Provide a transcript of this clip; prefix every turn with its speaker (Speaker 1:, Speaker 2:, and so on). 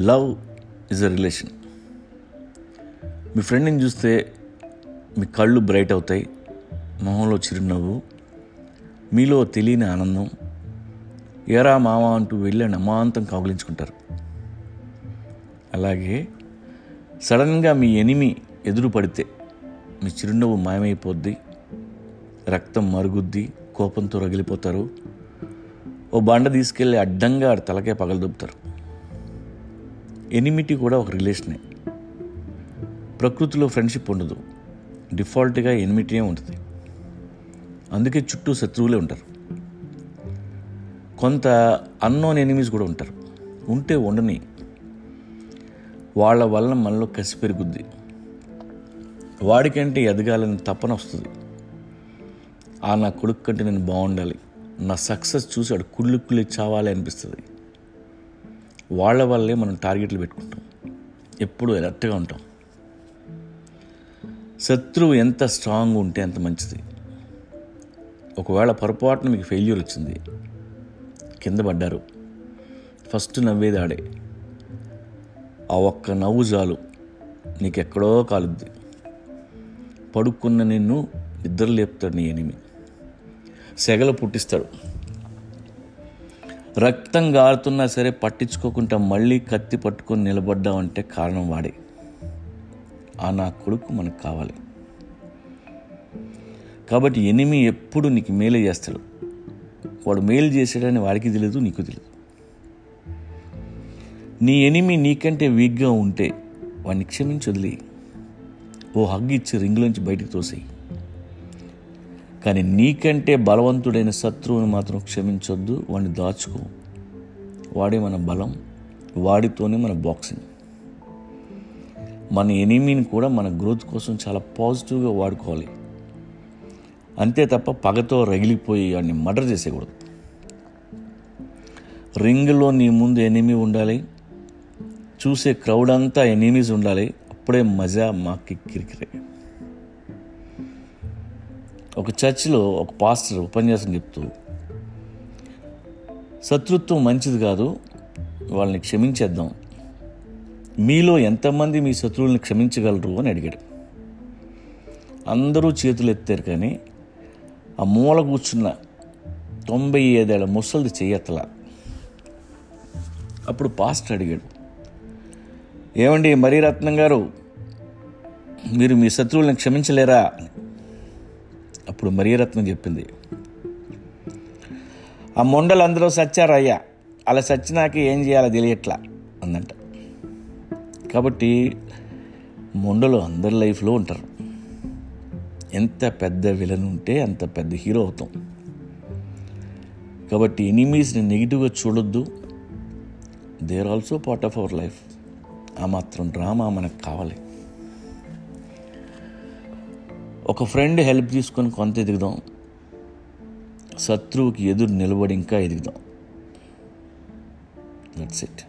Speaker 1: Love is a relation. మీ ఫ్రెండ్ని చూస్తే మీ కళ్ళు బ్రైట్ అవుతాయి మొహంలో చిరునవ్వు మీలో తెలియని ఆనందం ఎరా మామ అంటూ వెళ్ళి అమాంతం కౌగిలించుకుంటారు. అలాగే సడన్గా మీ ఎనిమి ఎదురు పడితే మీ చిరునవ్వు మాయమైపోద్ది రక్తం మరుగుద్ది కోపంతో రగిలిపోతారు ఓ బండ తీసుకెళ్ళి అడ్డంగా ఆడ తలకే పగలదొబ్బుతారు. ఎనిమిటీ కూడా ఒక రిలేషనే. ప్రకృతిలో ఫ్రెండ్షిప్ ఉండదు. డిఫాల్ట్గా ఎనిమిటీనే ఉంటుంది. అందుకే చుట్టూ శత్రువులే ఉంటారు. కొంత అన్నోన్ ఎనిమీస్ కూడా ఉంటారు. ఉంటే ఉండని వాళ్ళ వలన మనలో కసి పెరుగుద్ది. వాడికంటే ఎదగాలని తపన వస్తుంది. ఆ నా కొడుకు కంటే నేను బాగుండాలి. నా సక్సెస్ చూసి వాడు కుళ్ళు కుళ్ళి చావాలి అనిపిస్తుంది. వాళ్ళ వల్లే మనం టార్గెట్లు పెట్టుకుంటాం. ఎప్పుడు అలర్ట్గా ఉంటాం. శత్రువు ఎంత స్ట్రాంగ్ ఉంటే అంత మంచిది. ఒకవేళ పొరపాటున మీకు ఫెయిల్యూర్ వచ్చింది కింద పడ్డారు ఫస్ట్ నవ్వేది ఆడే. ఆ ఒక్క నవ్వు చాలు నీకెక్కడో కాలుద్ది. పడుకున్న నిన్ను నిద్ర లేపుతాడు నీ ఎనిమి. సెగలు పుట్టిస్తాడు. రక్తం గారుతున్నా సరే పట్టించుకోకుండా మళ్ళీ కత్తి పట్టుకొని నిలబడ్డామంటే కారణం వాడే. ఆ నా కొడుకు మనకు కావాలి. కాబట్టి ఎనిమి ఎప్పుడు నీకు మేలు చేస్తాడు. వాడు మేలు చేసాడని వాడికి తెలియదు నీకు తెలియదు నీ ఎనిమి నీకంటే వీక్గా ఉంటే వాడిని క్షమించి వదిలి ఓ హగ్ ఇచ్చి రింగ్లోంచి బయటికి తోసేయి. కానీ నీకంటే బలవంతుడైన శత్రువుని మాత్రం క్షమించొద్దు వాడిని దాచుకో. వాడే మన బలం వాడితోనే మన బాక్సింగ్ మన ఎనిమీని కూడా మన గ్రోత్ కోసం చాలా పాజిటివ్గా వాడుకోవాలి. అంతే తప్ప పగతో రగిలిపోయి వాడిని మర్డర్ చేసేయకూడదు. రింగ్లో నీ ముందు ఎనిమి ఉండాలి. చూసే క్రౌడ్ అంతా ఎనిమీస్ ఉండాలి. అప్పుడే మజా మాకి కిరికిరే. ఒక చర్చిలో ఒక పాస్టర్ ఉపన్యాసం చెప్తూ శత్రుత్వం మంచిది కాదు వాళ్ళని క్షమించేద్దాం. మీలో ఎంతమంది మీ శత్రువుల్ని క్షమించగలరు? అని అడిగాడు. అందరూ చేతులు ఎత్తారు కానీ ఆ మూల కూర్చున్న తొంభై ఐదేళ్ళ ముసలిది చెయ్యత్తల అప్పుడు పాస్టర్ అడిగాడు ఏమండి మరీ రత్నం గారు మీరు మీ శత్రువులను క్షమించలేరా? అప్పుడు మరియరత్నం చెప్పింది. ఆ మొండలు అందరూ సచ్చారయ్యా. అలా సచ్చినాక ఏం చేయాలో తెలియట్లా అందంట కాబట్టి మొండలు అందరి లైఫ్లో ఉంటారు. ఎంత పెద్ద విలన్ ఉంటే అంత పెద్ద హీరో అవుతాం. కాబట్టి ఎనిమీస్ని నెగిటివ్గా చూడొద్దు. There also part of our life ఆ మాత్రం డ్రామా మనకు కావాలి. ఒక ఫ్రెండ్ హెల్ప్ తీసుకొని కొంత ఎదుగుదాం. శత్రువుకి ఎదురు నిలబడి ఇంకా ఎదుగుదాం. That's it